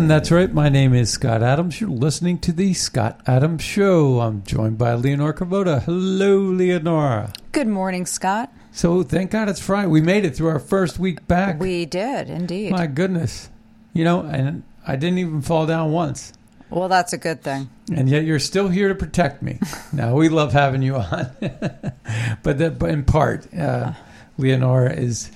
And that's right. My name is Scott Adams. You're listening to the Scott Adams Show. I'm joined by Leonora Cravotta. Hello, Leonora. Good morning, Scott. So thank God it's Friday. We made it through our first week back. We did indeed. My goodness. You know, and I didn't even fall down once. well, that's a good thing. And yet you're still here to protect me. now, we love having you on. but, that, but in part, uh, Leonora is,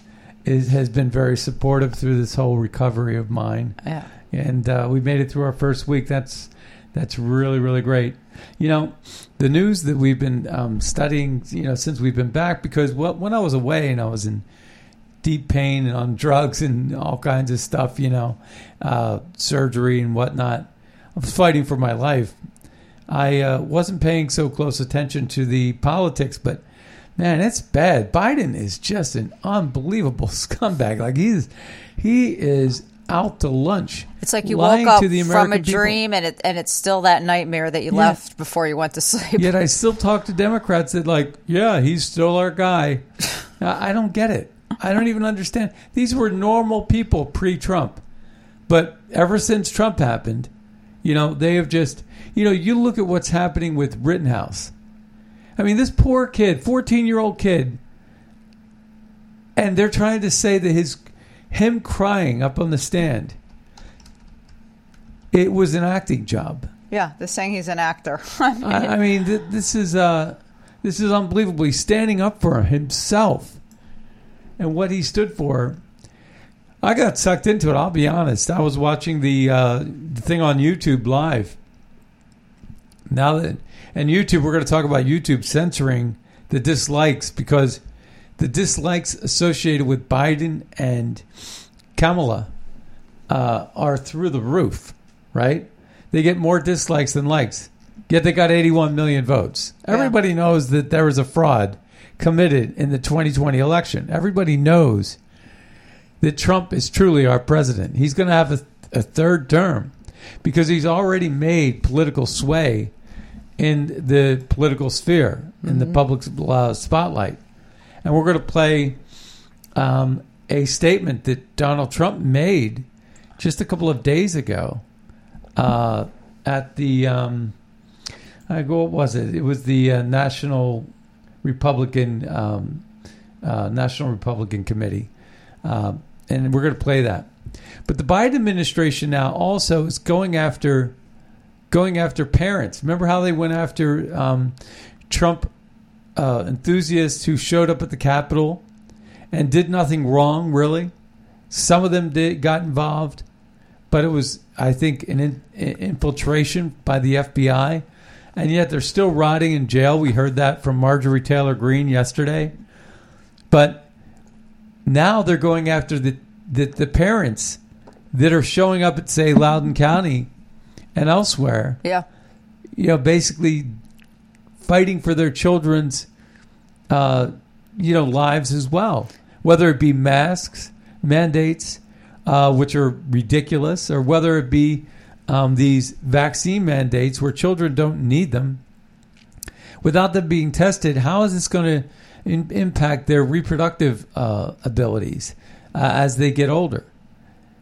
is has been very supportive through this whole recovery of mine. Yeah. And uh, we made it through our first week. That's that's really really great. You know, the news that we've been um, studying, you know, since we've been back, because wh- when I was away and I was in deep pain and on drugs and all kinds of stuff, you know, uh, surgery and whatnot, I was fighting for my life. I uh, wasn't paying so close attention to the politics, but man, it's bad. Biden is just an unbelievable scumbag. Like he's he is out to lunch. It's like you woke up to the from a people. dream and it and it's still that nightmare that you Yeah. left before you went to sleep. Yet I still talk to Democrats that like, yeah, he's still our guy. I don't get it. I don't even understand. These were normal people pre-Trump, but ever since Trump happened, you know, they have just, you know, you look at what's happening with Rittenhouse. I mean, this poor kid, fourteen-year-old kid, and they're trying to say that his him crying up on the stand, it was an acting job. Yeah, they're saying he's an actor. I, I mean, th- this is uh, this is unbelievable. He's standing up for himself and what he stood for. I got sucked into it. I'll be honest. I was watching the, uh, the thing on YouTube live. Now that and YouTube, we're going to talk about YouTube censoring the dislikes because the dislikes associated with Biden and Kamala uh, are through the roof, right? They get more dislikes than likes. Yet they got 81 million votes. Everybody knows that there was a fraud committed in the 2020 election. Everybody knows that Trump is truly our president. He's going to have a, a third term because he's already made political sway in the political sphere, in the public uh, spotlight. And we're going to play um, a statement that Donald Trump made just a couple of days ago uh, at the um, I go what was it? It was the uh, National Republican um, uh, National Republican Committee, um, and we're going to play that. But the Biden administration now also is going after going after parents. Remember how they went after um, Trump uh, enthusiasts who showed up at the Capitol and did nothing wrong, really. Some of them did got involved, but it was, I think, an in, infiltration by the FBI, and yet they're still rotting in jail. We heard that from Marjorie Taylor Greene yesterday, but now they're going after the the, the parents that are showing up at say Loudoun County and elsewhere yeah. you know, basically fighting for their children's, uh, you know, lives as well. Whether it be masks, mandates, uh, which are ridiculous, or whether it be um, these vaccine mandates where children don't need them without them being tested, how is this going to in, impact their reproductive uh, abilities uh, as they get older?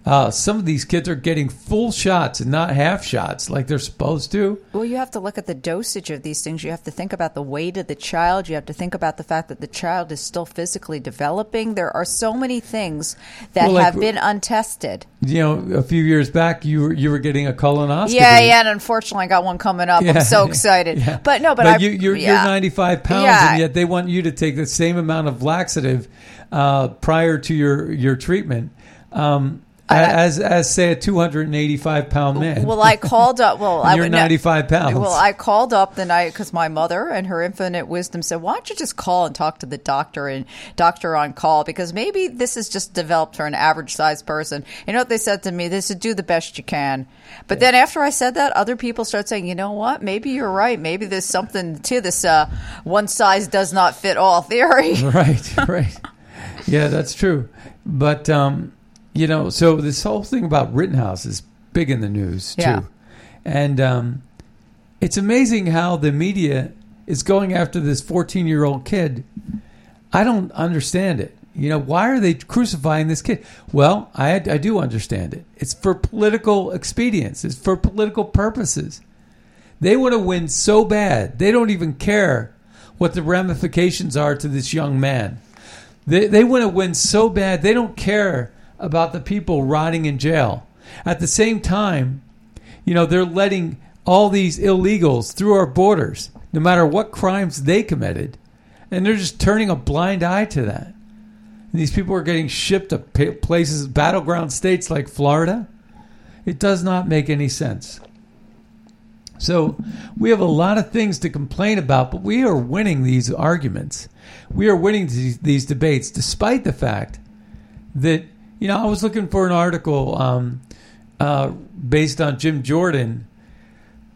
Uh, some of these kids are getting full shots and not half shots like they're supposed to. Well, you have to look at the dosage of these things. You have to think about the weight of the child. You have to think about the fact that the child is still physically developing. There are so many things that Well, like- have been untested. You know, a few years back, you were, you were getting a colonoscopy. Yeah, yeah, and unfortunately, I got one coming up. Yeah. I'm so excited. Yeah. But no, but, I, you, you're, yeah. you're 95 pounds, and yet they want you to take the same amount of laxative uh, prior to your your treatment. Um, as as say a 285 pound man. Well, I called up. Well, I you're would 95 pounds. Well, I called up the night because my mother and her infinite wisdom said, "Why don't you just call and talk to the doctor and doctor on call because maybe this is just developed for an average sized person." You know what they said to me? They said, "Do the best you can." But then after I said that, other people start saying, "You know what? Maybe you're right. Maybe there's something to this uh, one size does not fit all theory." right, right. Yeah, that's true. But um, you know, so this whole thing about Rittenhouse is big in the news too, Yeah. and um, it's amazing how the media is going after this 14 year old kid. I don't understand it. You know, why are they crucifying this kid? Well, I I do understand it. It's for political expedience. It's for political purposes. They want to win so bad, they don't even care what the ramifications are to this young man. They, they want to win so bad, they don't care about the people rotting in jail. At the same time, you know, they're letting all these illegals through our borders, no matter what crimes they committed, and they're just turning a blind eye to that. And these people are getting shipped to places, battleground states like Florida. It does not make any sense. So we have a lot of things to complain about, but we are winning these arguments. We are winning these, these debates, despite the fact that you know I was looking for an article um, uh, based on Jim Jordan.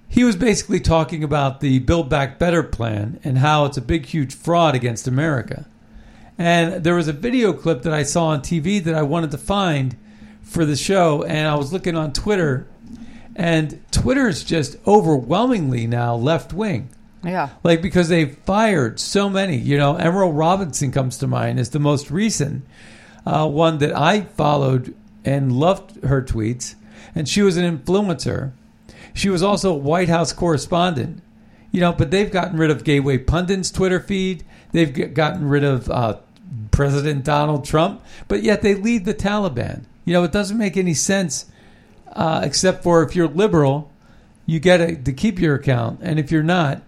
He was basically talking about the Build Back Better plan and how it's a big, huge fraud against America. And there was a video clip that I saw on TV that I wanted to find for the show, and I was looking on Twitter, and Twitter is just overwhelmingly now left wing. Yeah. Like because they fired so many. You know, Emerald Robinson comes to mind as the most recent uh, one that I followed and loved her tweets, and she was an influencer. She was also a White House correspondent. You know, but they've gotten rid of Gateway Pundit's Twitter feed. They've gotten rid of uh, President Donald Trump, but yet they lead the Taliban. You know, it doesn't make any sense, uh, except for if you're liberal, you get a, to keep your account, and if you're not,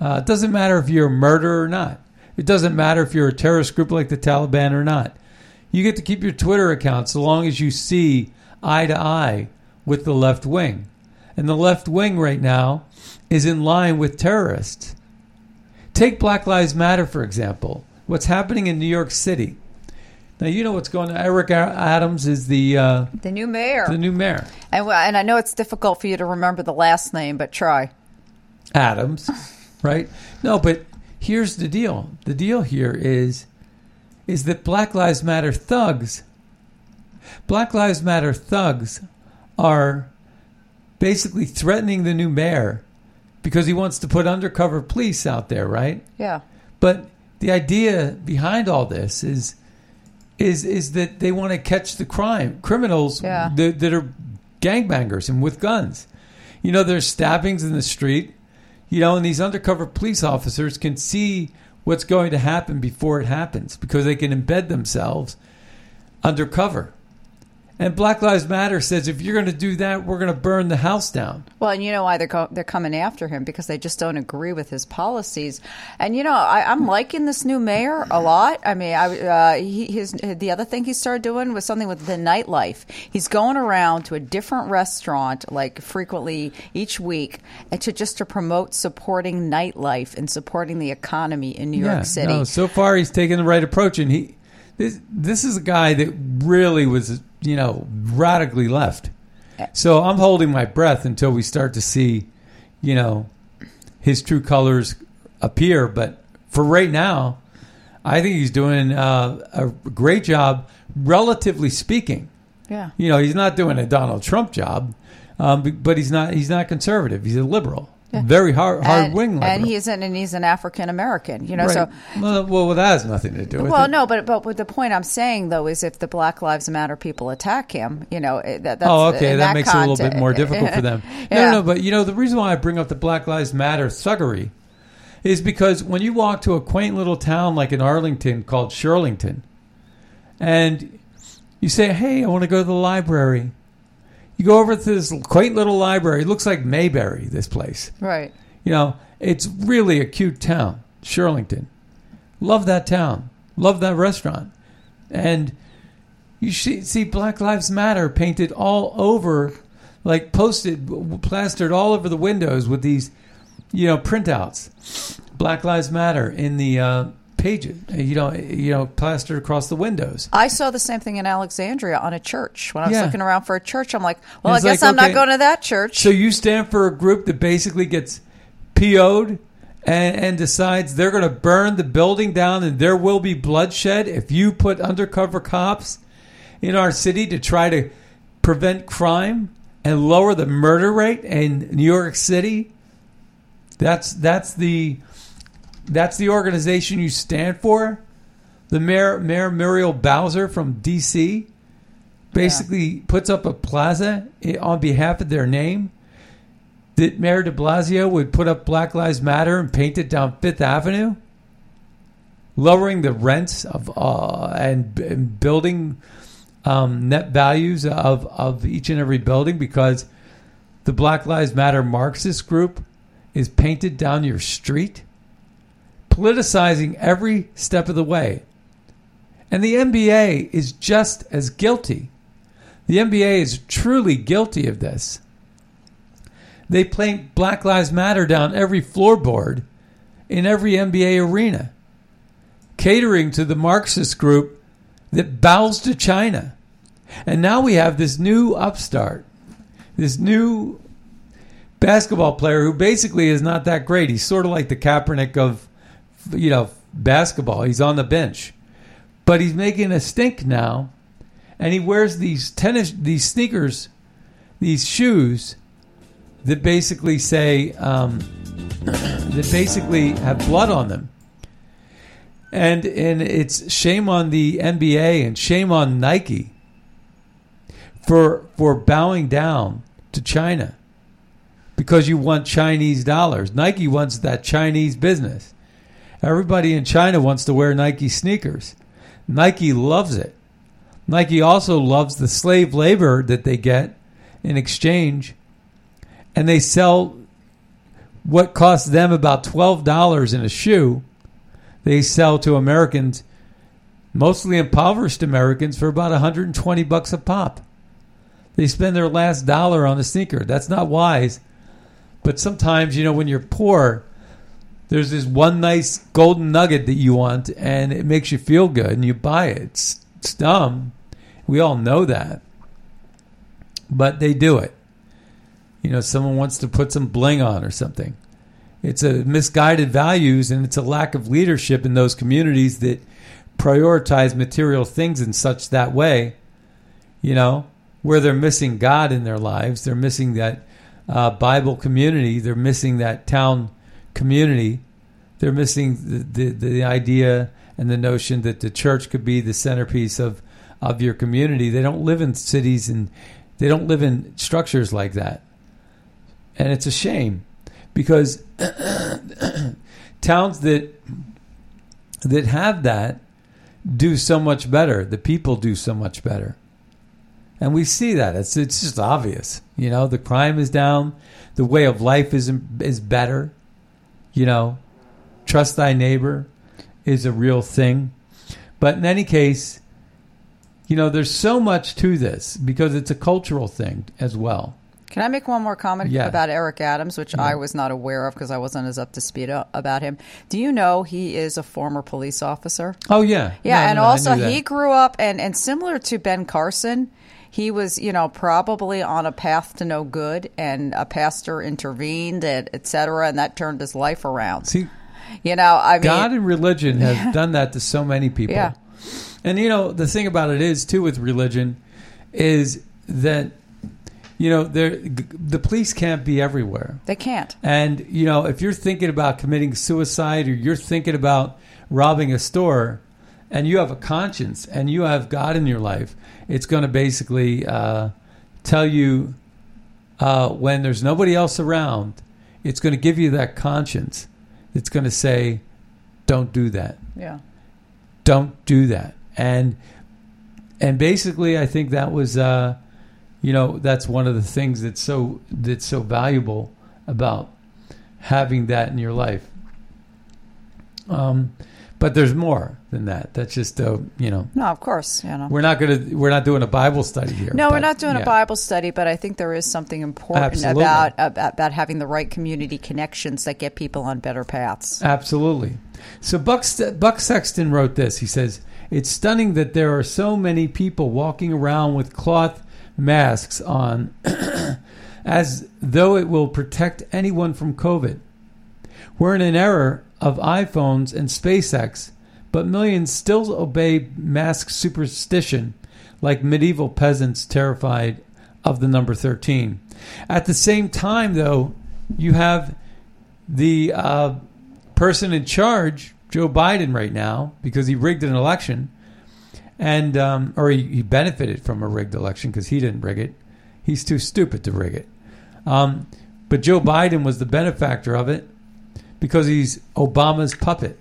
uh, it doesn't matter if you're a murderer or not. It doesn't matter if you're a terrorist group like the Taliban or not. You get to keep your Twitter account so long as you see eye to eye with the left wing. And the left wing right now is in line with terrorists. Take Black Lives Matter, for example. What's happening in New York City? Now, you know what's going on. Eric Adams is the, uh, The new mayor. the new mayor. and, and I know it's difficult for you to remember the last name, but try. Adams, right? No, but here's the deal. The deal here is is that Black Lives Matter thugs Black Lives Matter thugs are basically threatening the new mayor because he wants to put undercover police out there, right? Yeah. But the idea behind all this is is is that they want to catch the crime criminals Yeah. that, that are gangbangers and with guns. You know, there's stabbings in the street. You know, and these undercover police officers can see what's going to happen before it happens because they can embed themselves undercover. And Black Lives Matter says if you're going to do that, we're going to burn the house down. Well, and you know why they're co- they're coming after him because they just don't agree with his policies. And you know, I, I'm liking this new mayor a lot. I mean, I uh, he, his the other thing he started doing was something with the nightlife. He's going around to a different restaurant like frequently each week, and to just to promote supporting nightlife and supporting the economy in New York City. No, so far he's taken the right approach, and he this this is a guy that really was you know radically left. So I'm holding my breath until we start to see, you know, his true colors appear. But for right now, I think he's doing uh, a great job, relatively speaking. Yeah. You know, he's not doing a Donald Trump job, um, but he's not he's not conservative. He's a liberal, very hard hard and, wing liberal. and he's an and he's an African American. You know, right. so well, well, that has nothing to do with it. well, it. no, but but the point I'm saying though is if the Black Lives Matter people attack him, you know, eh, that, that's Oh, okay. in That, makes it a little bit more difficult for them. No, no, no. But you know, the reason why I bring up the Black Lives Matter thuggery is because when you walk to a quaint little town like in Arlington called Shirlington, and you say, "Hey, I want to go to the library," you go over to this quaint little library. It looks like Mayberry. This place. right. You know, it's really a cute town, Shirlington. Love that town. Love that restaurant. And you see, see Black Lives Matter painted all over, like posted, plastered all over the windows with these, you know, printouts. Black Lives Matter in the uh, pages, you know, you know, plastered across the windows. I saw the same thing in Alexandria on a church. When I was Yeah. looking around for a church, I'm like, well, I guess like, I'm okay, not going to that church. So you stand for a group that basically gets PO'd and, and decides they're going to burn the building down and there will be bloodshed if you put undercover cops in our city to try to prevent crime and lower the murder rate in New York City. That's that's the that's the organization you stand for. The mayor Mayor Muriel Bowser from DC basically puts up a plaza on behalf of their name. That Mayor de Blasio would put up Black Lives Matter and paint it down Fifth Avenue, lowering the rents of uh, and, and building um, net values of, of each and every building because the Black Lives Matter Marxist group is painted down your street, politicizing every step of the way. And the NBA is just as guilty. The NBA is truly guilty of this. They paint Black Lives Matter down every floorboard in every NBA arena, catering to the Marxist group that bows to China. And now we have this new upstart, this new basketball player who basically is not that great. He's sort of like the Kaepernick of, you know, basketball. He's on the bench, but he's making a stink now, and he wears these tennis, these sneakers, these shoes that basically say um, that basically have blood on them. And and it's shame on the NBA and shame on Nike for for bowing down to China because you want Chinese dollars. Nike wants that Chinese business. Everybody in China wants to wear Nike sneakers. Nike loves it. Nike also loves the slave labor that they get in exchange. And they sell what costs them about $12 in a shoe. They sell to Americans, mostly impoverished Americans, for about 120 bucks a pop. They spend their last dollar on a sneaker. That's not wise. But sometimes, you know, when you're poor, there's this one nice golden nugget that you want and it makes you feel good and you buy it. It's, it's dumb. We all know that. But they do it. You know, someone wants to put some bling on or something. It's a misguided values and it's a lack of leadership in those communities that prioritize material things in such that way, you know, where they're missing God in their lives. They're missing that uh, Bible community. They're missing that town community. They're missing the, the, the idea and the notion that the church could be the centerpiece of, of your community. They don't live in cities and they don't live in structures like that. And it's a shame because towns that that have that do so much better. The people do so much better. And we see that. It's it's just obvious. You know, the crime is down, the way of life is is better. You know, trust thy neighbor is a real thing. But in any case, you know, there's so much to this because it's a cultural thing as well. Can I make one more comment Yeah. about Eric Adams, which I was not aware of because I wasn't as up to speed uh, about him? Do you know he is a former police officer? Oh yeah, Yeah, No, and no, also he grew up and and similar to Ben Carson, he was you know probably on a path to no good, and a pastor intervened, and et cetera, and that turned his life around. See, You know, I mean, God and religion have done that to so many people. Yeah. And you know, the thing about it is too with religion is that you know, there the police can't be everywhere. they can't. And you know, if you're thinking about committing suicide or you're thinking about robbing a store, and you have a conscience and you have God in your life, it's going to basically uh, tell you uh, when there's nobody else around. It's going to give you that conscience. It's going to say, "Don't do that. Yeah. Don't do that." And and basically, I think that was. Uh, you know that's one of the things that's so that's so valuable about having that in your life um, but there's more than that that's just uh, you know No, of course. You know. we're not gonna we're not doing a bible study here No, we're not doing yeah. a Bible study, but I think there is something important Absolutely. about, about about having the right community connections that get people on better paths. Absolutely. So Buck, Buck Sexton wrote this. He says, It's stunning that there are so many people walking around with cloth masks on as though it will protect anyone from COVID. We're in an era of iPhones and SpaceX, but millions still obey mask superstition like medieval peasants terrified of the number 13. At the same time, though, you have the uh, person in charge, Joe Biden, right now, because he rigged an election, and um, or he, he benefited from a rigged election because he didn't rig it. He's too stupid to rig it. Um, but Joe Biden was the benefactor of it because he's Obama's puppet.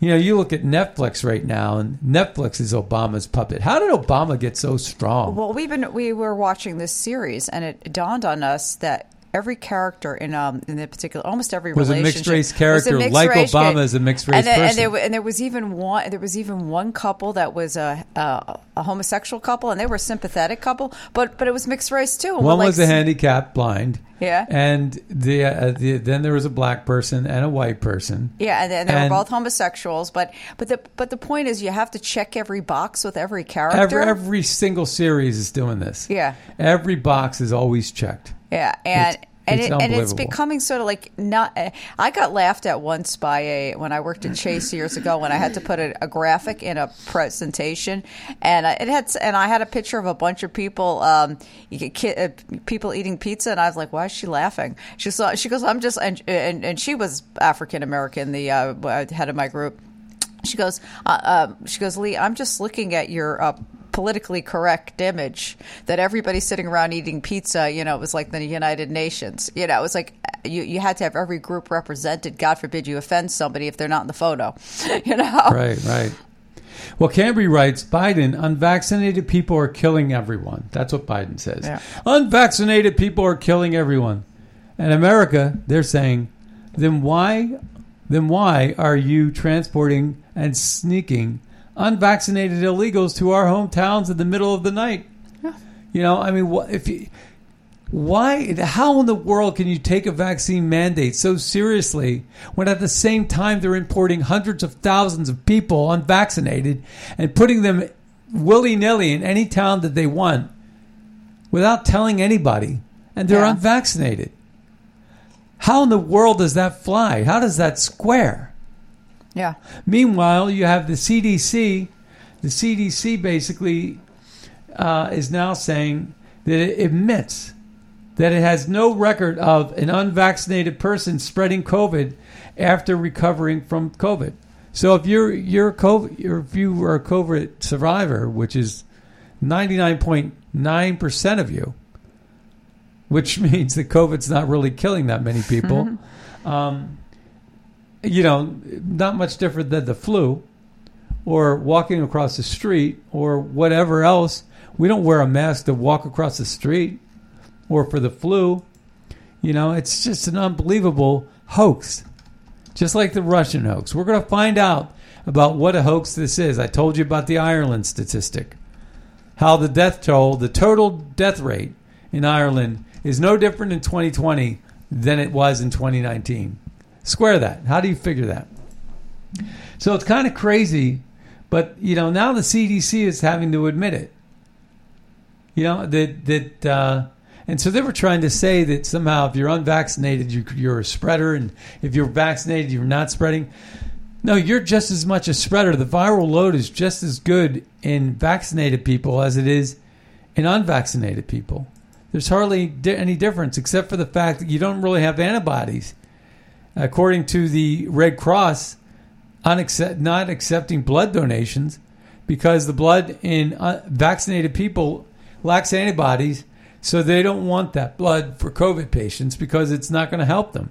You know, you look at Netflix right now, and Netflix is Obama's puppet. How did Obama get so strong? Well, we've been we were watching this series, and it dawned on us that every character in um in the particular almost every Was a mixed-race character, mixed like race Obama ca- is a mixed-race and, then- and person. there, and there was even one there was even one couple that was a a, a homosexual couple, and they were a sympathetic couple, but but it was mixed race too. One we're was a handicapped blind. Yeah. And the, uh, the then there was a black person and a white person. Yeah, and, and they And- were both homosexuals, but but the but the point is, you have to check every box with every character. Every, every single series is doing this. Yeah. Every box is always checked. Yeah, and It's- and it's it, and it's becoming sort of like not. Uh, I got laughed at once by a when I worked at Chase years ago when I had to put a, a graphic in a presentation, and I, it had and I had a picture of a bunch of people, um, you get ki- uh, people eating pizza, and I was like, why is she laughing? She saw she goes, I'm just and and, and she was African American, the uh, head of my group. She goes, uh, uh, she goes, Lee, I'm just looking at your uh, politically correct image that everybody's sitting around eating pizza. You know, it was like the United Nations. You know, it was like you, you had to have every group represented. God forbid you offend somebody if they're not in the photo. You know, Right, right. Well, Cambry writes Biden, unvaccinated people are killing everyone. That's what Biden says. Yeah. Unvaccinated people are killing everyone. And America, they're saying, then why then why are you transporting and sneaking unvaccinated illegals to our hometowns in the middle of the night? You know, I mean, what if you why how in the world can you take a vaccine mandate so seriously when at the same time they're importing hundreds of thousands of people unvaccinated and putting them willy-nilly in any town that they want without telling anybody and they're Yeah. unvaccinated how in the world does that fly how does that square yeah, Meanwhile, you have the CDC. The CDC basically uh, is now saying that it admits that it has no record of an unvaccinated person spreading COVID after recovering from COVID. So if you're you're a COVID, or if you are a COVID survivor, which is ninety nine point nine percent of you, which means that COVID's not really killing that many people. um, you know, not much different than the flu or walking across the street or whatever else. We don't wear a mask to walk across the street or for the flu. You know, it's just an unbelievable hoax, just like the Russian hoax. We're going to find out about what a hoax this is. I told you about the Ireland statistic, how the death toll, the total death rate in Ireland is no different in 2020 than it was in 2019. Square that. How do you figure that? So it's kind of crazy, but you know now the CDC is having to admit it. You know that that, uh, And so they were trying to say that somehow if you're unvaccinated, you, you're a spreader, and if you're vaccinated, you're not spreading. No, you're just as much a spreader. The viral load is just as good in vaccinated people as it is in unvaccinated people. There's hardly any difference except for the fact that you don't really have antibodies. According to the Red Cross, unaccept- not accepting blood donations because the blood in uh, vaccinated people lacks antibodies, so they don't want that blood for COVID patients because it's not going to help them.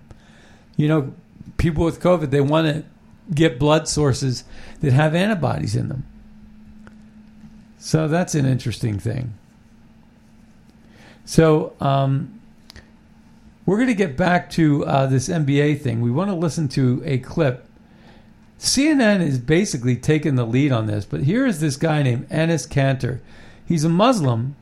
You know, people with COVID, they want to get blood sources that have antibodies in them. So that's an interesting thing. So um, we're going to get back to uh, this NBA thing. We want to listen to a clip. CNN is basically taking the lead on this, but here is this guy named Enes Kanter. He's a Muslim,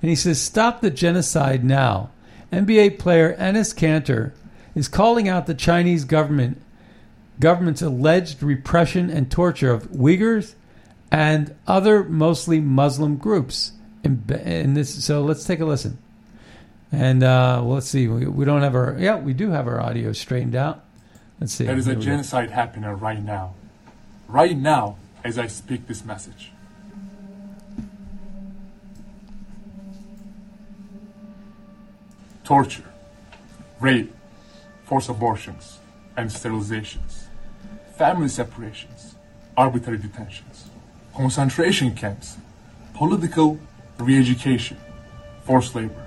and he says, "Stop the genocide now." NBA player Enes Kanter is calling out the Chinese government government's alleged repression and torture of Uyghurs and other mostly Muslim groups. In, in this, so let's take a listen. And uh, let's see, we, we don't have our yeah, we do have our audio straightened out. Let's see. There is a we go. genocide happening right now. Right now, as I speak this message. Torture, rape, forced abortions, and sterilizations, family separations, arbitrary detentions, concentration camps, political re education, forced labor.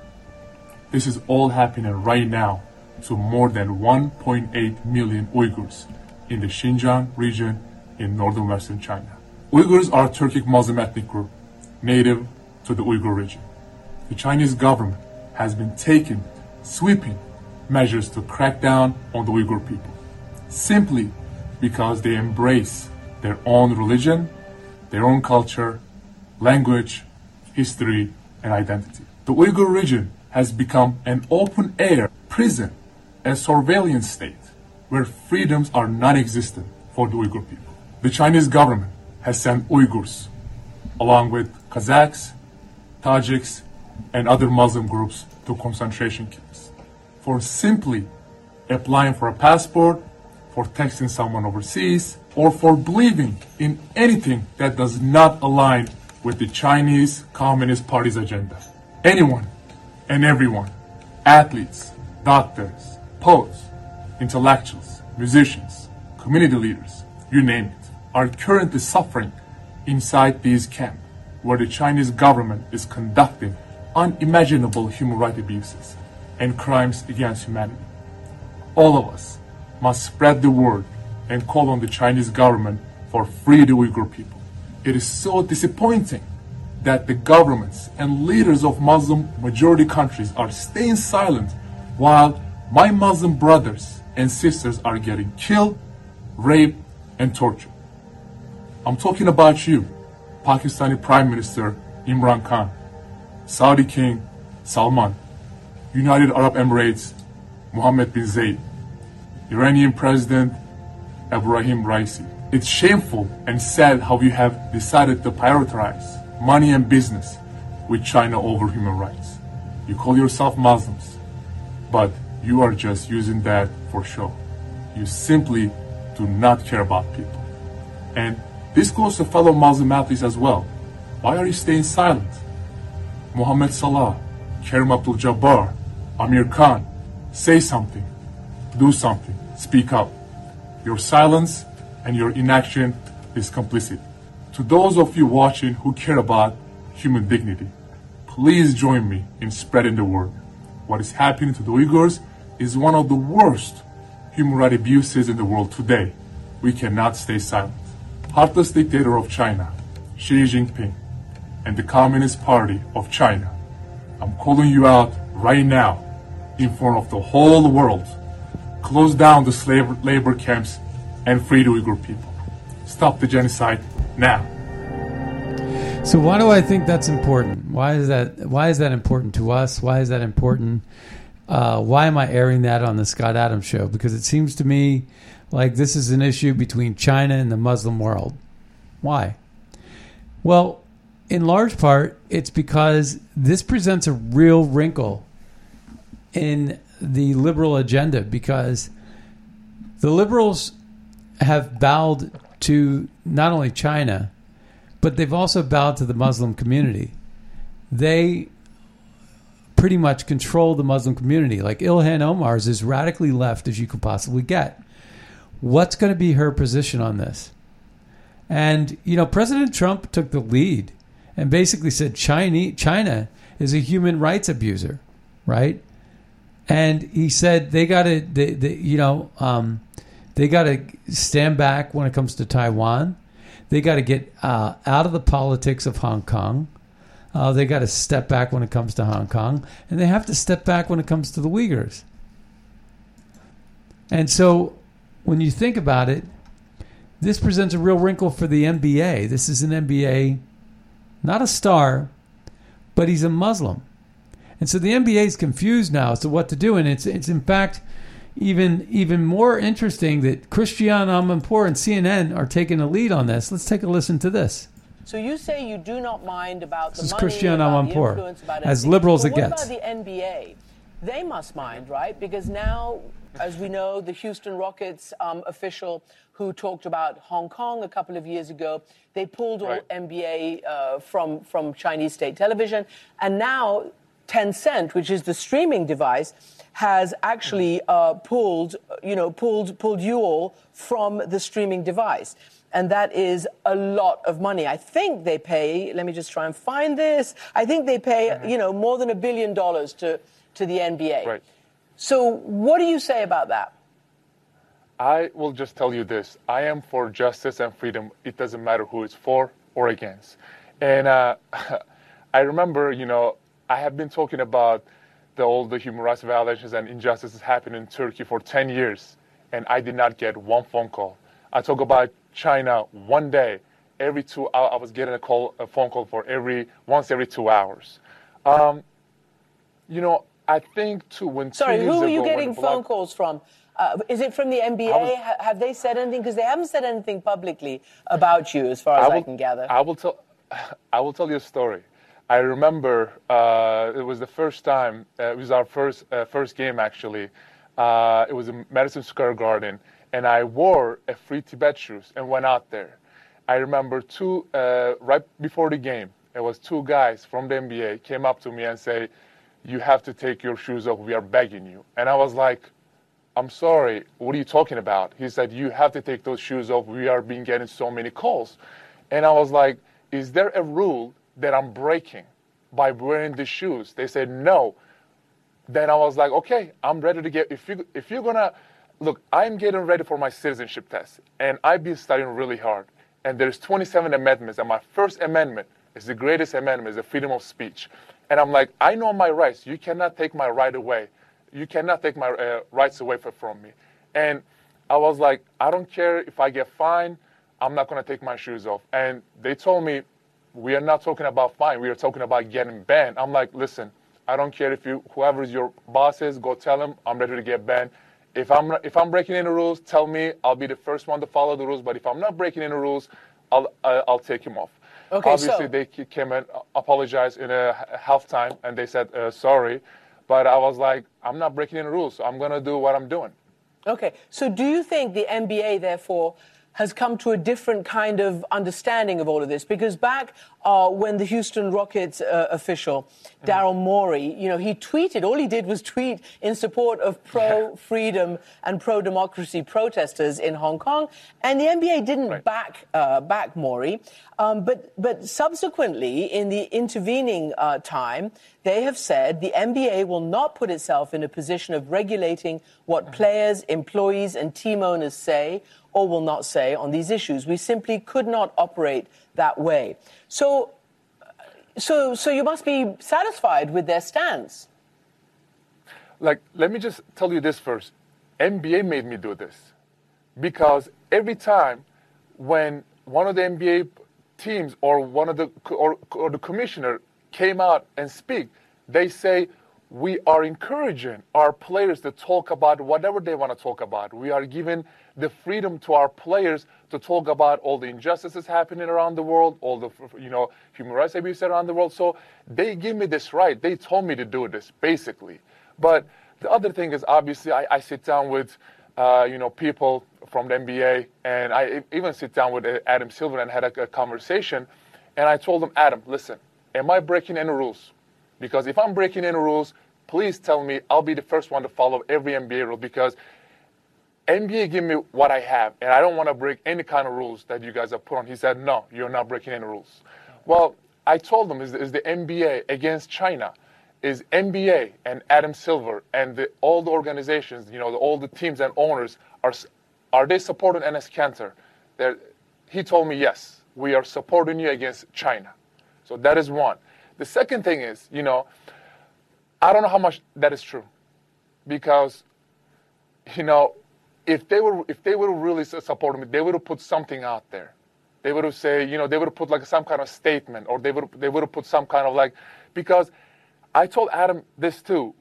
This is all happening right now to more than 1.8 million Uyghurs in the Xinjiang region in northern western China. Uyghurs are a Turkic Muslim ethnic group native to the Uyghur region. The Chinese government has been taking sweeping measures to crack down on the Uyghur people simply because they embrace their own religion, their own culture, language, history, and identity. The Uyghur region has become an open air prison, a surveillance state where freedoms are non existent for the Uyghur people. The Chinese government has sent Uyghurs, along with Kazakhs, Tajiks, and other Muslim groups, to concentration camps for simply applying for a passport, for texting someone overseas, or for believing in anything that does not align with the Chinese Communist Party's agenda. Anyone and everyone, athletes, doctors, poets, intellectuals, musicians, community leaders, you name it, are currently suffering inside these camps where the Chinese government is conducting unimaginable human rights abuses and crimes against humanity. All of us must spread the word and call on the Chinese government for free the Uyghur people. It is so disappointing that the governments and leaders of Muslim majority countries are staying silent while my Muslim brothers and sisters are getting killed, raped, and tortured. I'm talking about you, Pakistani Prime Minister Imran Khan, Saudi King Salman, United Arab Emirates Mohammed bin Zayed, Iranian President Ebrahim Raisi. It's shameful and sad how you have decided to prioritize money and business with China over human rights. You call yourself Muslims, but you are just using that for show. You simply do not care about people. And this goes to fellow Muslim athletes as well. Why are you staying silent? Muhammad Salah, Kareem Abdul Jabbar, Amir Khan, say something, do something, speak up. Your silence and your inaction is complicit. To those of you watching who care about human dignity, please join me in spreading the word. What is happening to the Uyghurs is one of the worst human rights abuses in the world today. We cannot stay silent. Heartless dictator of China, Xi Jinping, and the Communist Party of China, I'm calling you out right now in front of the whole world. Close down the slave labor camps and free the Uyghur people. Stop the genocide now. So why do I think that's important? Why is that? Why is that important to us? Why is that important? Uh, why am I airing that on the Scott Adams show? Because it seems to me like this is an issue between China and the Muslim world. Why? Well, in large part, it's because this presents a real wrinkle in the liberal agenda because the liberals have bowed to not only China, but they've also bowed to the Muslim community. They pretty much control the Muslim community. Like Ilhan Omar is as radically left as you could possibly get. What's going to be her position on this? And, you know, President Trump took the lead and basically said China, China is a human rights abuser, right? And he said they got to, you know, um, they got to stand back when it comes to Taiwan. They got to get uh, out of the politics of Hong Kong. Uh, they got to step back when it comes to Hong Kong, and they have to step back when it comes to the Uyghurs. And so, when you think about it, this presents a real wrinkle for the NBA. This is an NBA, not a star, but he's a Muslim. And so the NBA is confused now as to what to do. And it's, it's in fact even even more interesting that Christiane Amanpour and CNN are taking the lead on this. Let's take a listen to this. So you say you do not mind about the This is money, Christiane about the Amanpour, influence, about as everything. liberal as But it what gets. about the NBA? They must mind, right? Because now, as we know, the Houston Rockets um, official who talked about Hong Kong a couple of years ago, they pulled all Right. NBA uh, from from Chinese state television, and now Tencent, which is the streaming device, has actually uh, pulled, you know, pulled pulled you all from the streaming device. And that is a lot of money. I think they pay. Let me just try and find this. I think they pay, you know, more than a billion dollars to to the NBA. Right. So, what do you say about that? I will just tell you this. I am for justice and freedom. It doesn't matter who it's for or against. And uh, I remember, you know, I have been talking about the, all the human rights violations and injustices happening in Turkey for 10 years, and I did not get one phone call. I talk about China one day. Every two hours, I was getting a call, a phone call for every once every two hours. Um, you know, I think too when Sorry, who are you getting Black- phone calls from? Uh, is it from the NBA? Was- Ha- have they said anything? Because they haven't said anything publicly about you, as far as I, will, can gather. I will tell. I will tell you a story. I remember uh, it was the first time. Uh, it was our first uh, first game actually. Uh, it was in Madison Square Garden, and I wore a free Tibet shoes and went out there. I remember two uh, right before the game. It was two guys from the NBA came up to me and say, "You have to take your shoes off. We are begging you." And I was like, I'm sorry, what are you talking about? He said, You have to take those shoes off. We are being getting so many calls. And I was like, Is there a rule that I'm breaking by wearing the shoes? They said, No. Then I was like, Okay, I'm ready to get if you if you're gonna look, I'm getting ready for my citizenship test. And I've been studying really hard. And there's 27 amendments, and my first amendment is the greatest amendment, is the freedom of speech. And I'm like, I know my rights. You cannot take my right away you cannot take my uh, rights away from, me. And I was like, I don't care if I get fined, I'm not to take my shoes off. And they told me, we are not talking about fine, we are talking about getting banned. I'm like, listen, I don't care if you, whoever is your boss is, go tell him I'm ready to get banned. If I'm, if I'm breaking any rules, tell me, I'll be the first one to follow the rules. But if I'm not breaking any rules, I'll, uh, I'll take him off. Okay, Obviously, so- they came and apologized in a halftime, and they said uh, sorry. But I was like, I'm not breaking any rules, so I'm gonna do what I'm doing. Okay, so do you think the NBA, therefore, has come to a different kind of understanding of all of this? Because back uh, when the Houston Rockets uh, official, Daryl Morey, you know, he tweeted, all he did was tweet in support of pro freedom and pro democracy protesters in Hong Kong, and the NBA didn't Right. back, uh, back Morey. Um, but, but subsequently, in the intervening uh, time, they have said the NBA will not put itself in a position of regulating what mm-hmm. players, employees, and team owners say or will not say on these issues. We simply could not operate that way. So, so, so you must be satisfied with their stance. Like, let me just tell you this first. NBA made me do this because every time when one of the NBA teams or one of the or, or the commissioner came out and speak, they say we are encouraging our players to talk about whatever they want to talk about. We are giving the freedom to our players to talk about all the injustices happening around the world, all the you know human rights abuse around the world. So they give me this right. They told me to do this basically. But the other thing is obviously I, I sit down with, uh, you know, people from the NBA, and I even sit down with uh, Adam Silver and had a, a conversation, and I told him, Adam, listen, am I breaking any rules? Because if I'm breaking any rules, please tell me. I'll be the first one to follow every NBA rule because NBA give me what I have, and I don't want to break any kind of rules that you guys have put on. He said, no, you're not breaking any rules. Well, I told him, is, is the NBA against China? Is NBA and Adam Silver and the, all the organizations, you know, the, all the teams and owners, are, are they supporting Enes Kanter? They're, he told me, yes, we are supporting you against China. So that is one. The second thing is, you know, I don't know how much that is true because you know, if they were if they would have really su- supported me, they would have put something out there. They would have say, you know, they would have put like some kind of statement, or they would they would have put some kind of like, because I told Adam this too.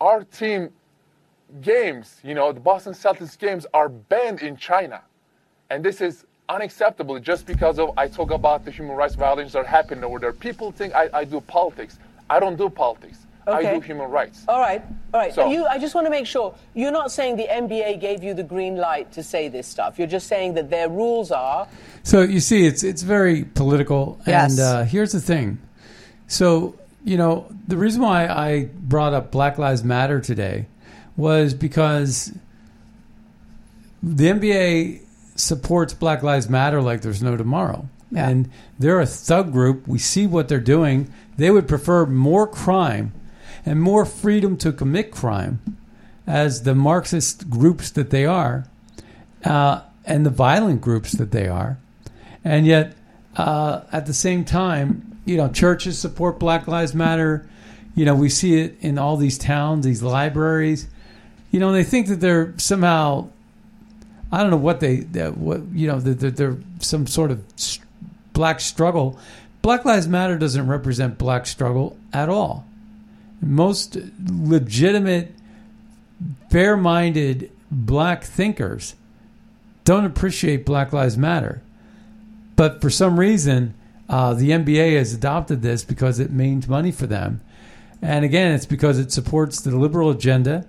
Our team games, you know, the Boston Celtics games are banned in China, and this is unacceptable just because of I talk about the human rights violations that are happening over there. People think I, I do politics. I don't do politics. I do human rights. All right, all right. So- you, I just want to make sure you're not saying the NBA gave you the green light to say this stuff. You're just saying that their rules are. So you see, it's it's very political. Yes. And uh, here's the thing. So you know, the reason why I brought up Black Lives Matter today was because the NBA supports Black Lives Matter like there's no tomorrow. Yeah. And they're a thug group. We see what they're doing. They would prefer more crime and more freedom to commit crime as the Marxist groups that they are uh, and the violent groups that they are. And yet, uh, at the same time, you know, churches support Black Lives Matter. You know, we see it in all these towns, these libraries. You know, they think that they're somehow, I don't know what they, what you know, that they're some sort of black struggle. Black Lives Matter doesn't represent black struggle at all. Most legitimate, fair-minded black thinkers don't appreciate Black Lives Matter. But for some reason, uh, the NBA has adopted this because it means money for them. And again, it's because it supports the liberal agenda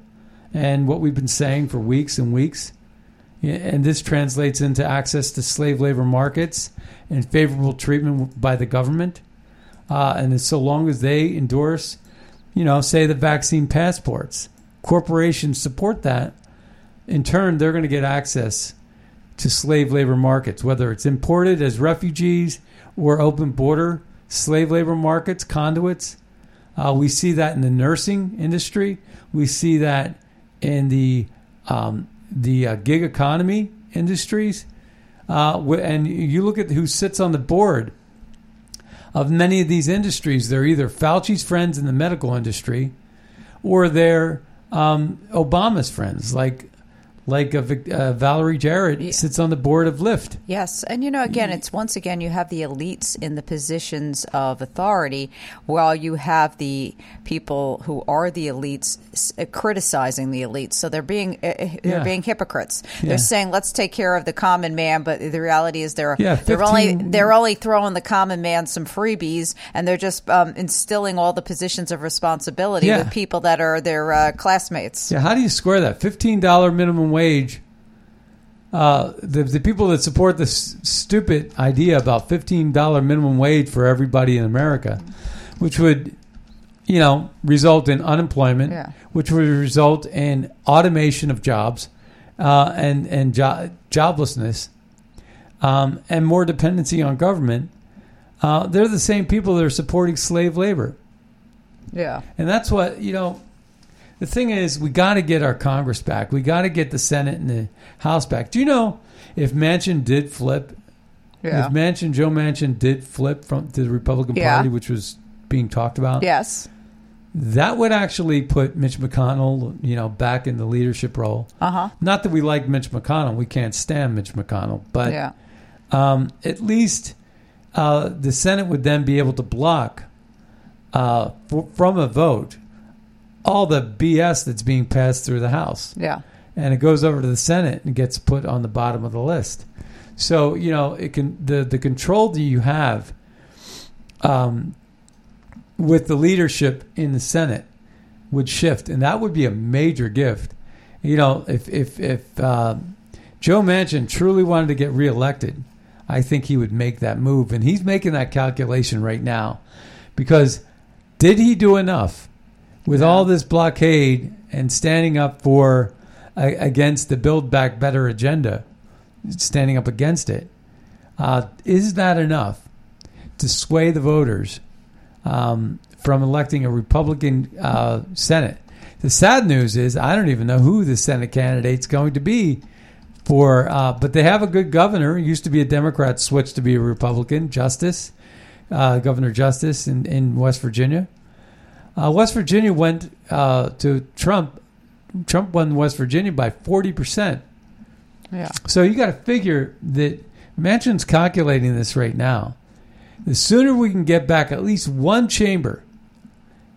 and what we've been saying for weeks and weeks. And this translates into access to slave labor markets and favorable treatment by the government. Uh, and so long as they endorse, you know, say the vaccine passports, corporations support that. In turn, they're going to get access to slave labor markets, whether it's imported as refugees or open border slave labor markets, conduits. Uh, we see that in the nursing industry. We see that in the um, the uh, gig economy industries. Uh, and you look at who sits on the board of many of these industries. They're either Fauci's friends in the medical industry, or they're um, Obama's friends, like like Vic- uh, Valerie Jarrett sits on the board of Lyft. Yes, and you know, again, it's once again you have the elites in the positions of authority, while you have the people who are the elites uh, criticizing the elites. So they're being uh, they're Yeah. being hypocrites. Yeah. They're saying let's take care of the common man, but the reality is they're Yeah, they're only they're only throwing the common man some freebies, and they're just um, instilling all the positions of responsibility with people that are their uh, classmates. Yeah, how do you square that? Fifteen dollar minimum wage. Uh, the the people that support this stupid idea about fifteen dollar minimum wage for everybody in America, which would, you know, result in unemployment, Yeah. which would result in automation of jobs, uh, and and jo- joblessness, um, and more dependency on government. Uh, they're the same people that are supporting slave labor. Yeah. And that's what, you know, the thing is, we got to get our Congress back. We got to get the Senate and the House back. Do you know if Manchin did flip, Yeah. if Manchin, Joe Manchin did flip from to the Republican Yeah. Party, which was being talked about, Yes. that would actually put Mitch McConnell, you know, back in the leadership role. Uh huh. Not that we like Mitch McConnell, we can't stand Mitch McConnell, but Yeah. um, at least uh, the Senate would then be able to block uh, f- from a vote all the BS that's being passed through the House, Yeah. and it goes over to the Senate and gets put on the bottom of the list. So you know it can the the control that you have um, with the leadership in the Senate would shift, and that would be a major gift. You know, if if if uh, Joe Manchin truly wanted to get reelected, I think he would make that move, and he's making that calculation right now, because did he do enough with all this blockade and standing up for uh, against the Build Back Better agenda, standing up against it? Uh, is that enough to sway the voters um, from electing a Republican uh, Senate? The sad news is I don't even know who the Senate candidate's going to be for, uh, but they have a good governor. Used to be a Democrat, switched to be a Republican, Justice, uh, Governor Justice in, in West Virginia. Uh, West Virginia went uh, to Trump. Trump won West Virginia by 40%. Yeah. So you got to figure that Manchin's calculating this right now. The sooner we can get back at least one chamber,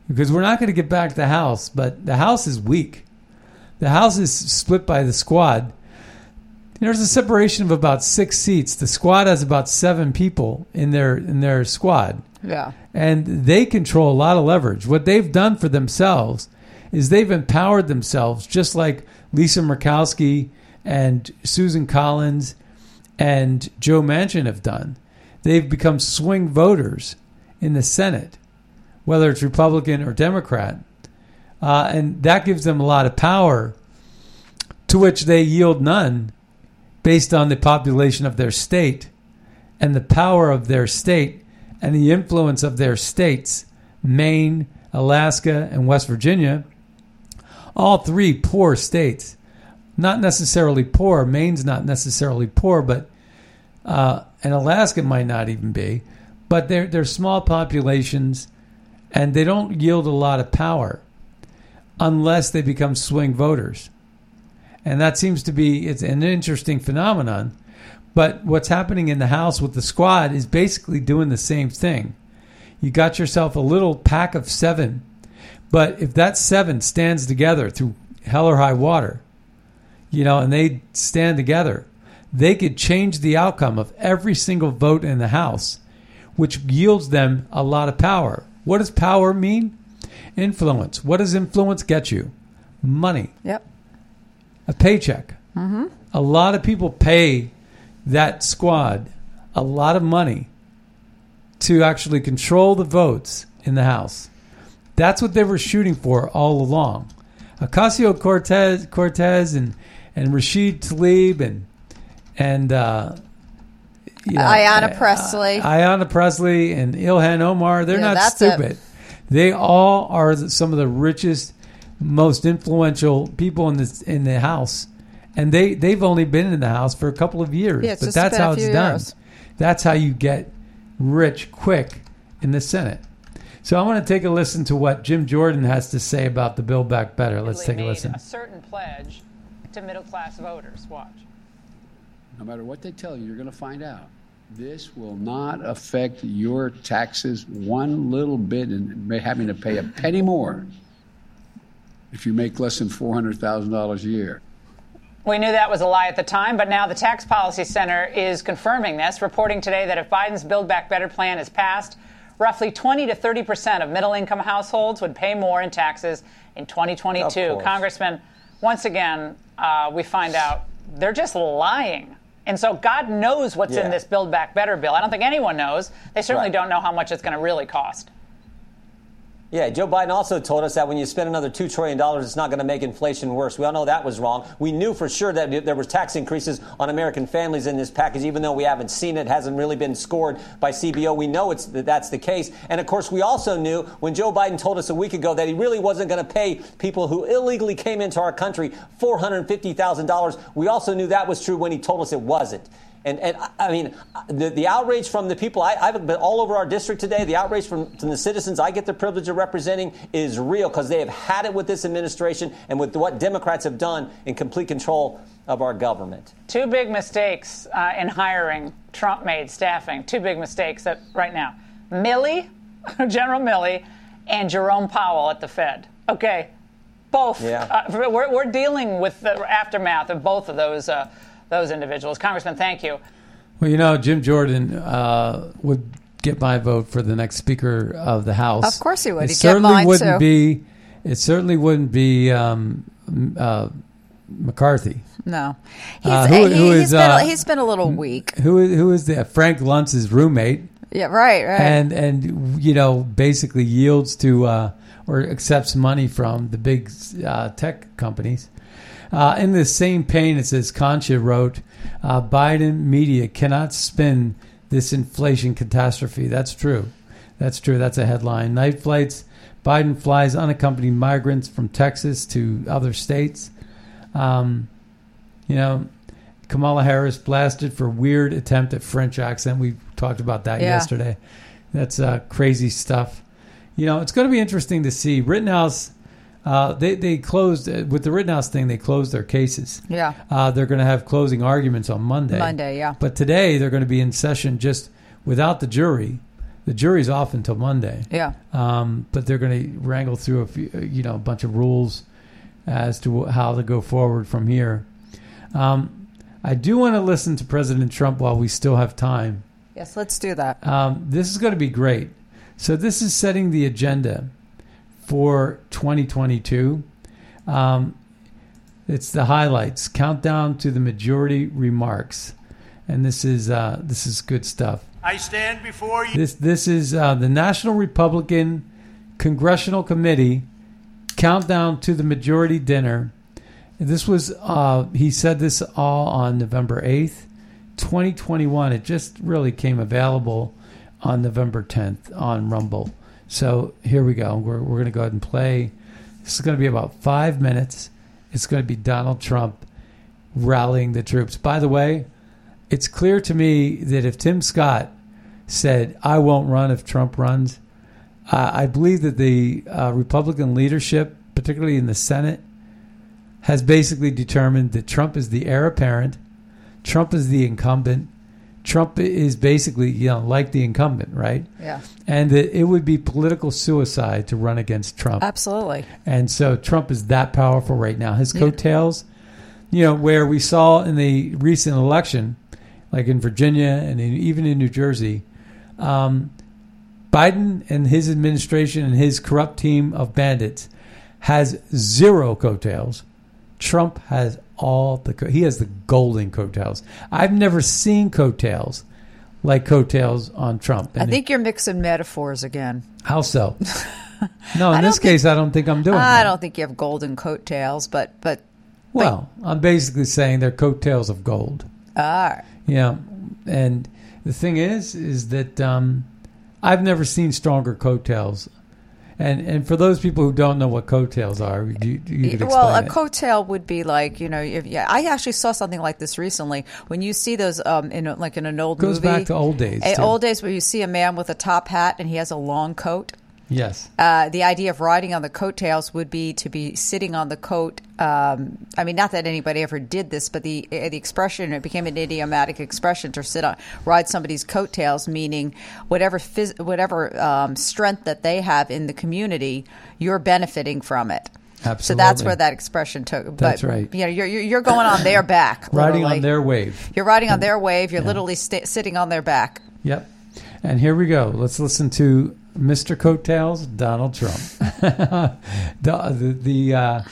because we're not going to get back the House, but the House is weak. The House is split by the squad. There's a separation of about six seats. The squad has about seven people in their in their squad Yeah. and they control a lot of leverage. What they've done for themselves is they've empowered themselves, just like Lisa Murkowski and Susan Collins and Joe Manchin have done. They've become swing voters in the Senate, whether it's Republican or Democrat, uh, and that gives them a lot of power, to which they yield none, based on the population of their state and the power of their state and the influence of their states, Maine, Alaska, and West Virginia, all three poor states. Not necessarily poor. Maine's not necessarily poor, but uh, and Alaska might not even be. But they're they're small populations, and they don't yield a lot of power unless they become swing voters. And that seems to be it's an interesting phenomenon. But what's happening in the House with the squad is basically doing the same thing. You got yourself a little pack of seven, but if that seven stands together through hell or high water, you know, and they stand together, they could change the outcome of every single vote in the House, which yields them a lot of power. What does power mean? Influence. What does influence get you? Money Yep. a paycheck. Mm-hmm. A lot of people pay that squad a lot of money to actually control the votes in the House. That's what they were shooting for all along. Ocasio Cortez, Cortez, and and Rashid Tlaib, and and uh, you know, Ayanna uh, Presley. Ayanna Presley, and Ilhan Omar. They're Yeah, not it. stupid. They all are some of the richest, most influential people in the in the House, and they they've only been in the House for a couple of years. Yeah, but just that's been a how it's done. years. That's how you get rich quick in the Senate. So I want to take a listen to what Jim Jordan has to say about the Build Back Better. Let's take a listen. A certain pledge to middle class voters. Watch. No matter what they tell you, you're going to find out. This will not affect your taxes one little bit in may- having to pay a penny more if you make less than $400,000 a year. We knew that was a lie at the time, but now the Tax Policy Center is confirming this, reporting today that if Biden's Build Back Better plan is passed, roughly 20 to 30 percent of middle income households would pay more in taxes in 2022. Congressman, once again, uh, we find out they're just lying. And so God knows what's in this Build Back Better bill. I don't think anyone knows. They certainly Right. don't know how much it's going to really cost. Yeah, Joe Biden also told us that when you spend another $2 trillion, it's not going to make inflation worse. We all know that was wrong. We knew for sure that there was tax increases on American families in this package, even though we haven't seen it, hasn't really been scored by CBO. We know it's, that that's the case. And of course, we also knew when Joe Biden told us a week ago that he really wasn't going to pay people who illegally came into our country $450,000. We also knew that was true when he told us it wasn't. And, and I- mean, the, the outrage from the people, I, I've been all over our district today. The outrage from, from the citizens I get the privilege of representing is real because they have had it with this administration and with what Democrats have done in complete control of our government. Two big mistakes uh, in hiring Trump made staffing. Two big mistakes that right now. Milley, General Milley, and Jerome Powell at the Fed. Okay, both. Yeah. Uh, we're, we're dealing with the aftermath of both of those uh, those individuals. Congressman, thank you. Well, you know, Jim Jordan uh, would get my vote for the next Speaker of the House. Of course he would. It He'd get certainly mine, wouldn't too. be It certainly wouldn't be um, uh, McCarthy. No, he's, Uh, who- he, who has been, uh, he's been a little weak. Who is who is that? Frank Luntz's roommate, Yeah, right, right. and and you know basically yields to uh, or accepts money from the big uh, tech companies. Uh, in the same vein, it says Concha wrote, uh, "Biden media cannot spin this inflation catastrophe." That's true. That's true. That's a headline. Night flights. Biden flies unaccompanied migrants from Texas to other states. Um, you know, Kamala Harris blasted for weird attempt at French accent. We talked about that Yeah. yesterday. That's uh, crazy stuff. You know, it's going to be interesting to see. Rittenhouse, uh, they they closed uh, with the Rittenhouse thing. They closed their cases. Yeah. Uh, they're going to have closing arguments on Monday. Monday, yeah. But today they're going to be in session just without the jury. The jury's off until Monday. Yeah. Um, but they're going to wrangle through a few, uh, you know, a bunch of rules as to how to go forward from here. Um, I do want to listen to President Trump while we still have time. Yes, let's do that. Um, this is going to be great. So this is setting the agenda for 2022. Um, it's the highlights, countdown to the majority remarks, and this is uh, this is good stuff. I stand before you. This this is uh, the National Republican Congressional Committee countdown to the majority dinner. This was uh, he said this all on November eighth, twenty twenty one. It just really came available on November tenth on Rumble. So here we go. We're we're gonna go ahead and play. This is gonna be about five minutes. It's gonna be Donald Trump rallying the troops. By the way, it's clear to me that if Tim Scott said, I won't run if Trump runs, uh, I believe that the uh, Republican leadership, particularly in the Senate, has basically determined that Trump is the heir apparent, Trump is the incumbent, Trump is basically, you know, like the incumbent, right? Yeah. And that it would be political suicide to run against Trump. Absolutely. And so Trump is that powerful right now. His coattails, you know, where we saw in the recent election, like in Virginia and in, even in New Jersey, um, Biden and his administration and his corrupt team of bandits has zero coattails. Trump has all the co- he has the golden coattails. I've never seen coattails like coattails on Trump. I And think you're mixing metaphors again. how so? No, in this don't case, I don't think I'm doing I that. don't think you have golden coattails, but but Well, I'm basically saying they're coattails of gold. right. Yeah, and the thing is, is that um, I've never seen stronger coattails. And and for those people who don't know what coattails are, you, you could explain well, a it. coattail would be like you know, if, yeah. I actually saw something like this recently. When you see those, um, in a, like in an old Goes movie, back to old days, eh, old days where you see a man with a top hat and he has a long coat. Yes, Uh, the idea of riding on the coattails would be to be sitting on the coat. Um, I mean, not that anybody ever did this, but the uh, the expression it became an idiomatic expression to sit on ride somebody's coattails, meaning whatever phys- whatever um, strength that they have in the community, you're benefiting from it. Absolutely. So that's where that expression took. But, That's right. You know, you're you're going on their back. riding literally. on their wave. You're riding on their wave. You're literally sta sitting on their back. Yep. And here we go. Let's listen to Mr. Coattails, Donald Trump, the the uh,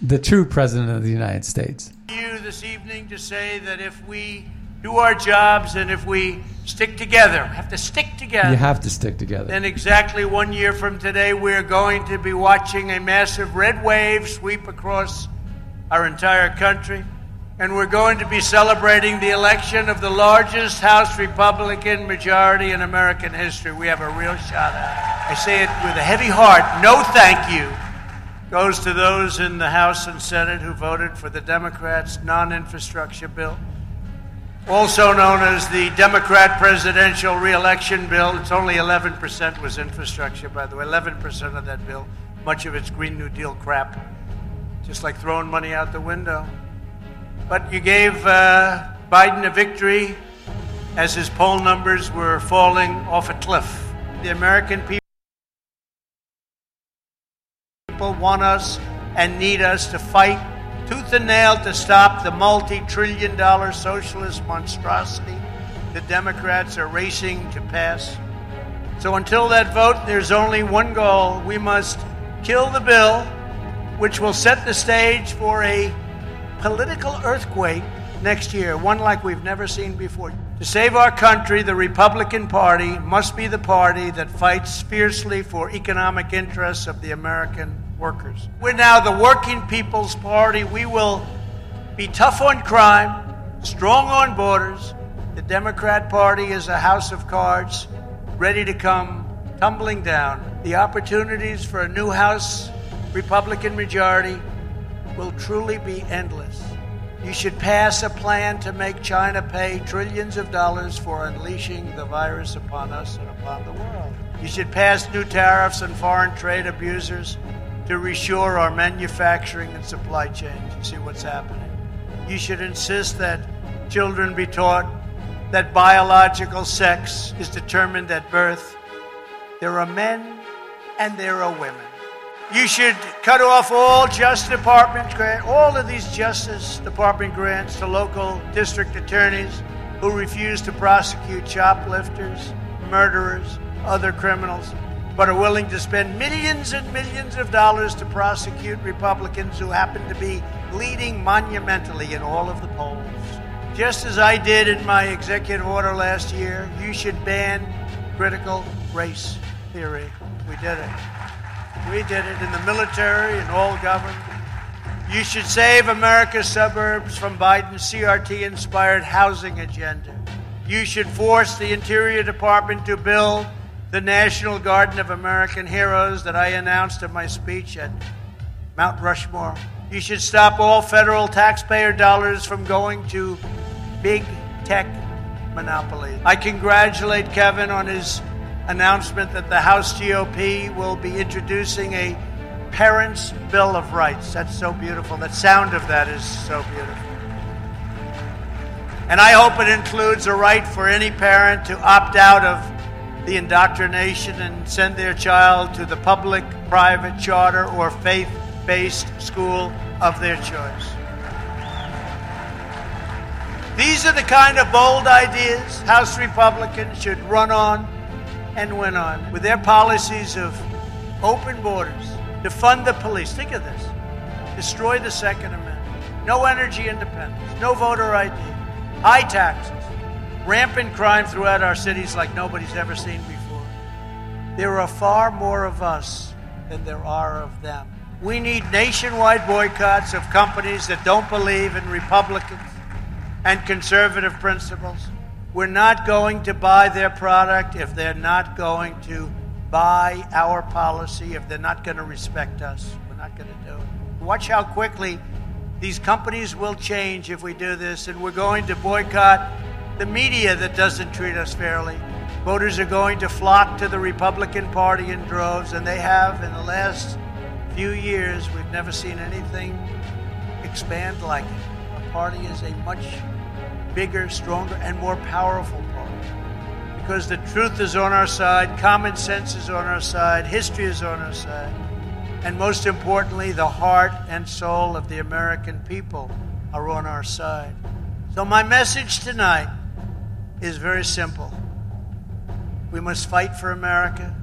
the true president of the United States. you this evening to say that if we do our jobs and if we stick together, have to stick together. You have to stick together. Then, exactly one year from today, we're going to be watching a massive red wave sweep across our entire country. And we're going to be celebrating the election of the largest House Republican majority in American history. We have a real shot at it. I say it with a heavy heart. No thank you goes to those in the House and Senate who voted for the Democrats' non infrastructure bill also known as the Democrat presidential reelection bill. It's only 11% was infrastructure, by the way. 11% of that bill. Much of it's Green New Deal crap. Just like throwing money out the window. But you gave uh, Biden a victory as his poll numbers were falling off a cliff. The American people want us and need us to fight tooth and nail to stop the multi trillion dollar socialist monstrosity the Democrats are racing to pass. So until that vote, there's only one goal. We must kill the bill which will set the stage for a political earthquake next year, one like we've never seen before. To save our country, the Republican Party must be the party that fights fiercely for economic interests of the American workers. We're now the working people's party. We will be tough on crime, strong on borders. The Democrat Party is a house of cards ready to come tumbling down. The opportunities for a new House Republican majority will truly be endless. You should pass a plan to make China pay trillions of dollars for unleashing the virus upon us and upon the world. You should pass new tariffs on foreign trade abusers to reshore our manufacturing and supply chains. You see what's happening. You should insist that children be taught that biological sex is determined at birth. There are men and there are women. You should cut off all Justice Department grant, all of these Justice Department grants to local district attorneys who refuse to prosecute shoplifters, murderers, other criminals, but are willing to spend millions and millions of dollars to prosecute Republicans who happen to be leading monumentally in all of the polls. Just as I did in my executive order last year, you should ban critical race theory. We did it. We did it in the military and all government. You should save America's suburbs from Biden's CRT inspired housing agenda. You should force the Interior Department to build the National Garden of American Heroes that I announced in my speech at Mount Rushmore. You should stop all federal taxpayer dollars from going to big tech monopolies. I congratulate Kevin on his announcement that the House GOP will be introducing a Parents' Bill of Rights. That's so beautiful. The sound of that is so beautiful. And I hope it includes a right for any parent to opt out of the indoctrination and send their child to the public, private, charter, or faith based school of their choice. These are the kind of bold ideas House Republicans should run on and went on with their policies of open borders, to fund the police. Think of this destroy the Second Amendment, no energy independence, no voter ID, high taxes, rampant crime throughout our cities like nobody's ever seen before. There are far more of us than there are of them. We need nationwide boycotts of companies that don't believe in Republicans and conservative principles. We're not going to buy their product if they're not going to buy our policy, if they're not going to respect us. We're not going to do it. Watch how quickly these companies will change if we do this, and we're going to boycott the media that doesn't treat us fairly. Voters are going to flock to the Republican Party in droves, and they have in the last few years. We've never seen anything expand like it. Our party is a much bigger, stronger, and more powerful party. Because the truth is on our side, common sense is on our side, history is on our side, and most importantly, the heart and soul of the American people are on our side. So, my message tonight is very simple. We must fight for America.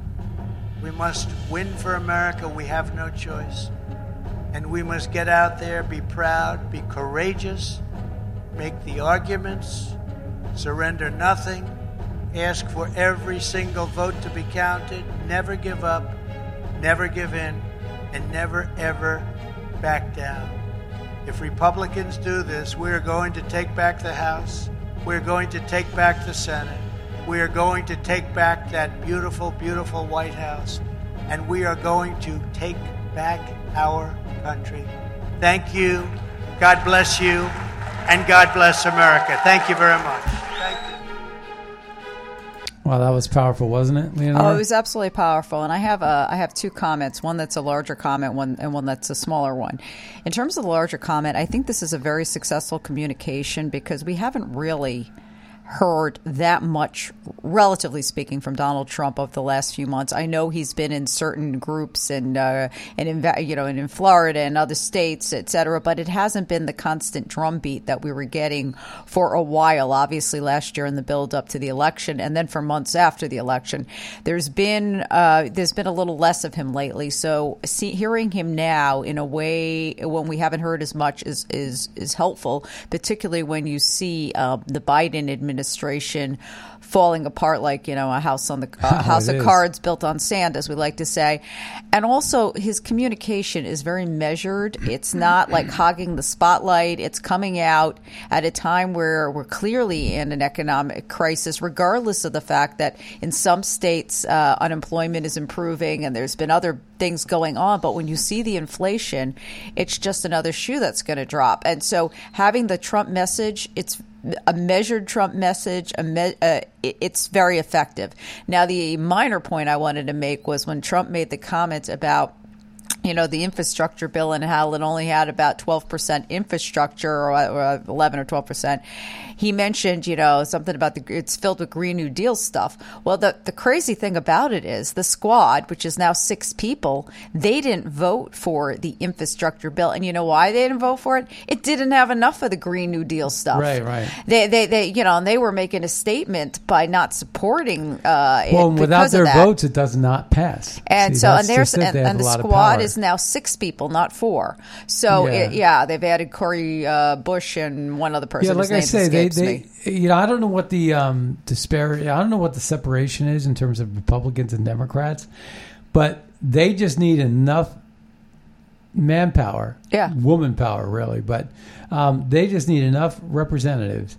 We must win for America. We have no choice. And we must get out there, be proud, be courageous, make the arguments, surrender nothing, ask for every single vote to be counted, never give up, never give in, and never ever back down. If Republicans do this, we are going to take back the House, we're going to take back the Senate, we are going to take back that beautiful, beautiful White House, and we are going to take back our country. Thank you. God bless you and God bless America. Thank you very much. Wow, that was powerful, wasn't it, Leonora? Oh, it was absolutely powerful. And I have a, I have two comments. One that's a larger comment, one and one that's a smaller one. In terms of the larger comment, I think this is a very successful communication because we haven't really heard that much, relatively speaking, from Donald Trump over the last few months. I know he's been in certain groups and uh, and in you know and in Florida and other states, et cetera, but it hasn't been the constant drumbeat that we were getting for a while. Obviously, last year in the build up to the election, and then for months after the election, there's been uh, there's been a little less of him lately. So see, hearing him now in a way when we haven't heard as much is is is helpful, particularly when you see uh, the Biden administration falling apart like you know a house on the uh, house of is. cards built on sand, as we like to say. And also, his communication is very measured. It's not like hogging the spotlight. It's coming out at a time where we're clearly in an economic crisis, regardless of the fact that in some states uh, unemployment is improving and there's been other things going on. But when you see the inflation, it's just another shoe that's going to drop. And so, having the Trump message, it's a measured Trump message. Me- uh, it's very effective. Now, the minor point I wanted to make was when Trump made the comment about you know the infrastructure bill and how it only had about 12% infrastructure or, or 11 or 12% he mentioned you know something about the it's filled with green new deal stuff. Well the, the crazy thing about it is the squad which is now six people they didn't vote for the infrastructure bill. And you know why they didn't vote for it? It didn't have enough of the green new deal stuff. Right, right. they, they, they you know and they were making a statement by not supporting uh, it Well, without their votes, it does not pass. And See, so, and there's and, and the lot squad power. is now six people, not four. So Yeah. yeah, it, yeah they've added Cori uh, Bush and one other person. Yeah, like I say, they, they, you know, I don't know what the um, disparity, I don't know what the separation is in terms of Republicans and Democrats, but they just need enough manpower, Yeah. woman power, really, but um, they just need enough representatives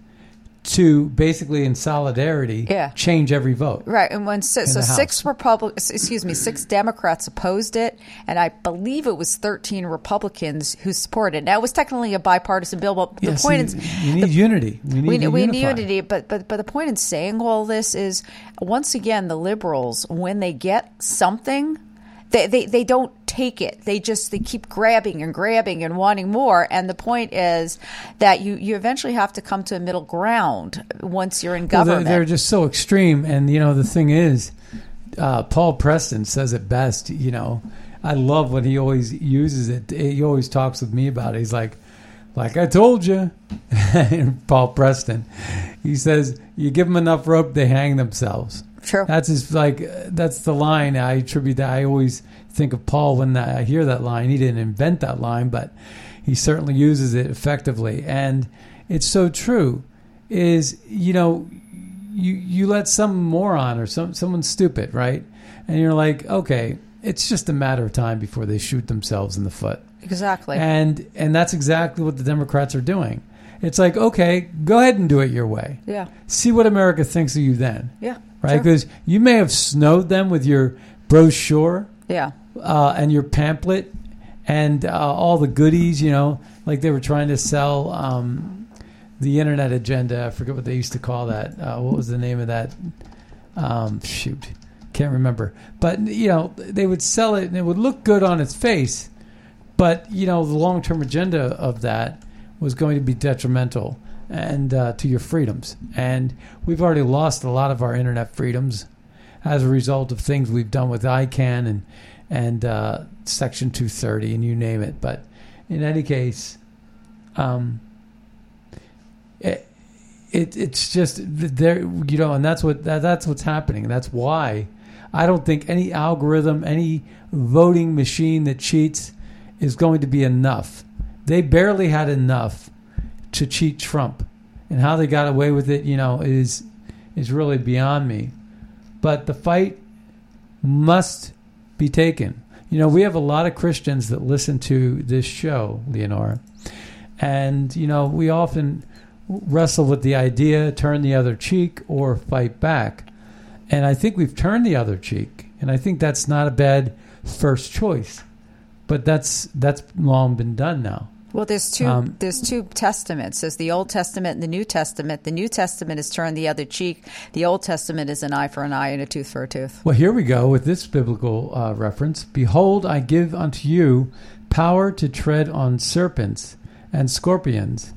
to basically, in solidarity, Yeah. change every vote. Right, and when in so six. Republicans, excuse me, six Democrats opposed it, and I believe it was thirteen Republicans who supported it. Now it was technically a bipartisan bill, but the Yeah, point see, is, We need unity. We need we, we need unity, but, but but the point in saying all this is, once again, the liberals when they get something, they, they they don't take it. They just they keep grabbing and grabbing and wanting more. And the point is that you you eventually have to come to a middle ground once you're in Well, they're, government. they're just so extreme, and you know the thing is, uh, Paul Preston says it best. You know, I love when he always uses it. He always talks with me about it. He's like, "Like I told you," Paul Preston. He says, "You give them enough rope, they hang themselves." True. That's his like. That's the line I attribute that. I always think of Paul when I hear that line. He didn't invent that line, but he certainly uses it effectively, and it's so true. Is you know, you you let some moron or some someone stupid, right? And you're like, okay, it's just a matter of time before they shoot themselves in the foot. exactly. And and that's exactly what the Democrats are doing. It's like, okay, go ahead and do it your way. yeah. See what America thinks of you then Yeah. Right? Sure. Because you may have snowed them with your brochure Yeah. uh, and your pamphlet and uh, all the goodies, you know, like they were trying to sell um, the internet agenda. I forget what they used to call that. Uh, what was the name of that? Um, shoot, can't remember. But you know, they would sell it and it would look good on its face, but you know, the long term agenda of that was going to be detrimental and uh, to your freedoms. And we've already lost a lot of our internet freedoms as a result of things we've done with ICANN and and uh, Section 230 and you name it. But in any case, um, it, it it's just there, you know, and that's what that, that's what's happening. That's why I don't think any algorithm, any voting machine that cheats is going to be enough. They barely had enough to cheat Trump, and how they got away with it, you know, is is really beyond me. But the fight must be taken. You know, we have a lot of Christians that listen to this show, Leonora, and you know, we often wrestle with the idea turn the other cheek or fight back. And I think we've turned the other cheek, and I think that's not a bad first choice. But that's that's long been done now. Well, there's two. Um, there's two testaments. There's the Old Testament and the New Testament. The New Testament is turn the other cheek. The Old Testament is an eye for an eye and a tooth for a tooth. Well, here we go with this biblical uh, reference. Behold, I give unto you power to tread on serpents and scorpions,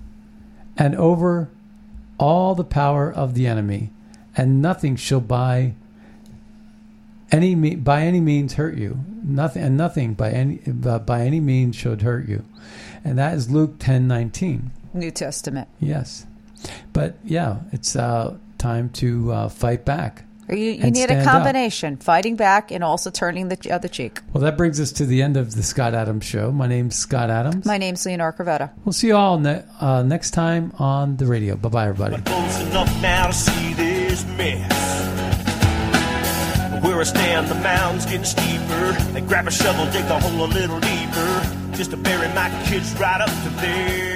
and over all the power of the enemy, and nothing shall by any by any means hurt you. Nothing and nothing by any uh, by any means should hurt you, and that is Luke ten nineteen. New Testament. Yes, but yeah, it's uh, time to uh, fight back. You, you need a stand up. combination: fighting back and also turning the other cheek. Well, that brings us to the end of the Scott Adams Show. My name's Scott Adams. My name's Leonora Cravotta. We'll see you all ne- uh, next time on the radio. Bye bye, everybody. Close enough now to see this mess. Where I stand, the mound's getting steeper. They grab a shovel, dig the hole a little deeper, just to bury my kids right up to there.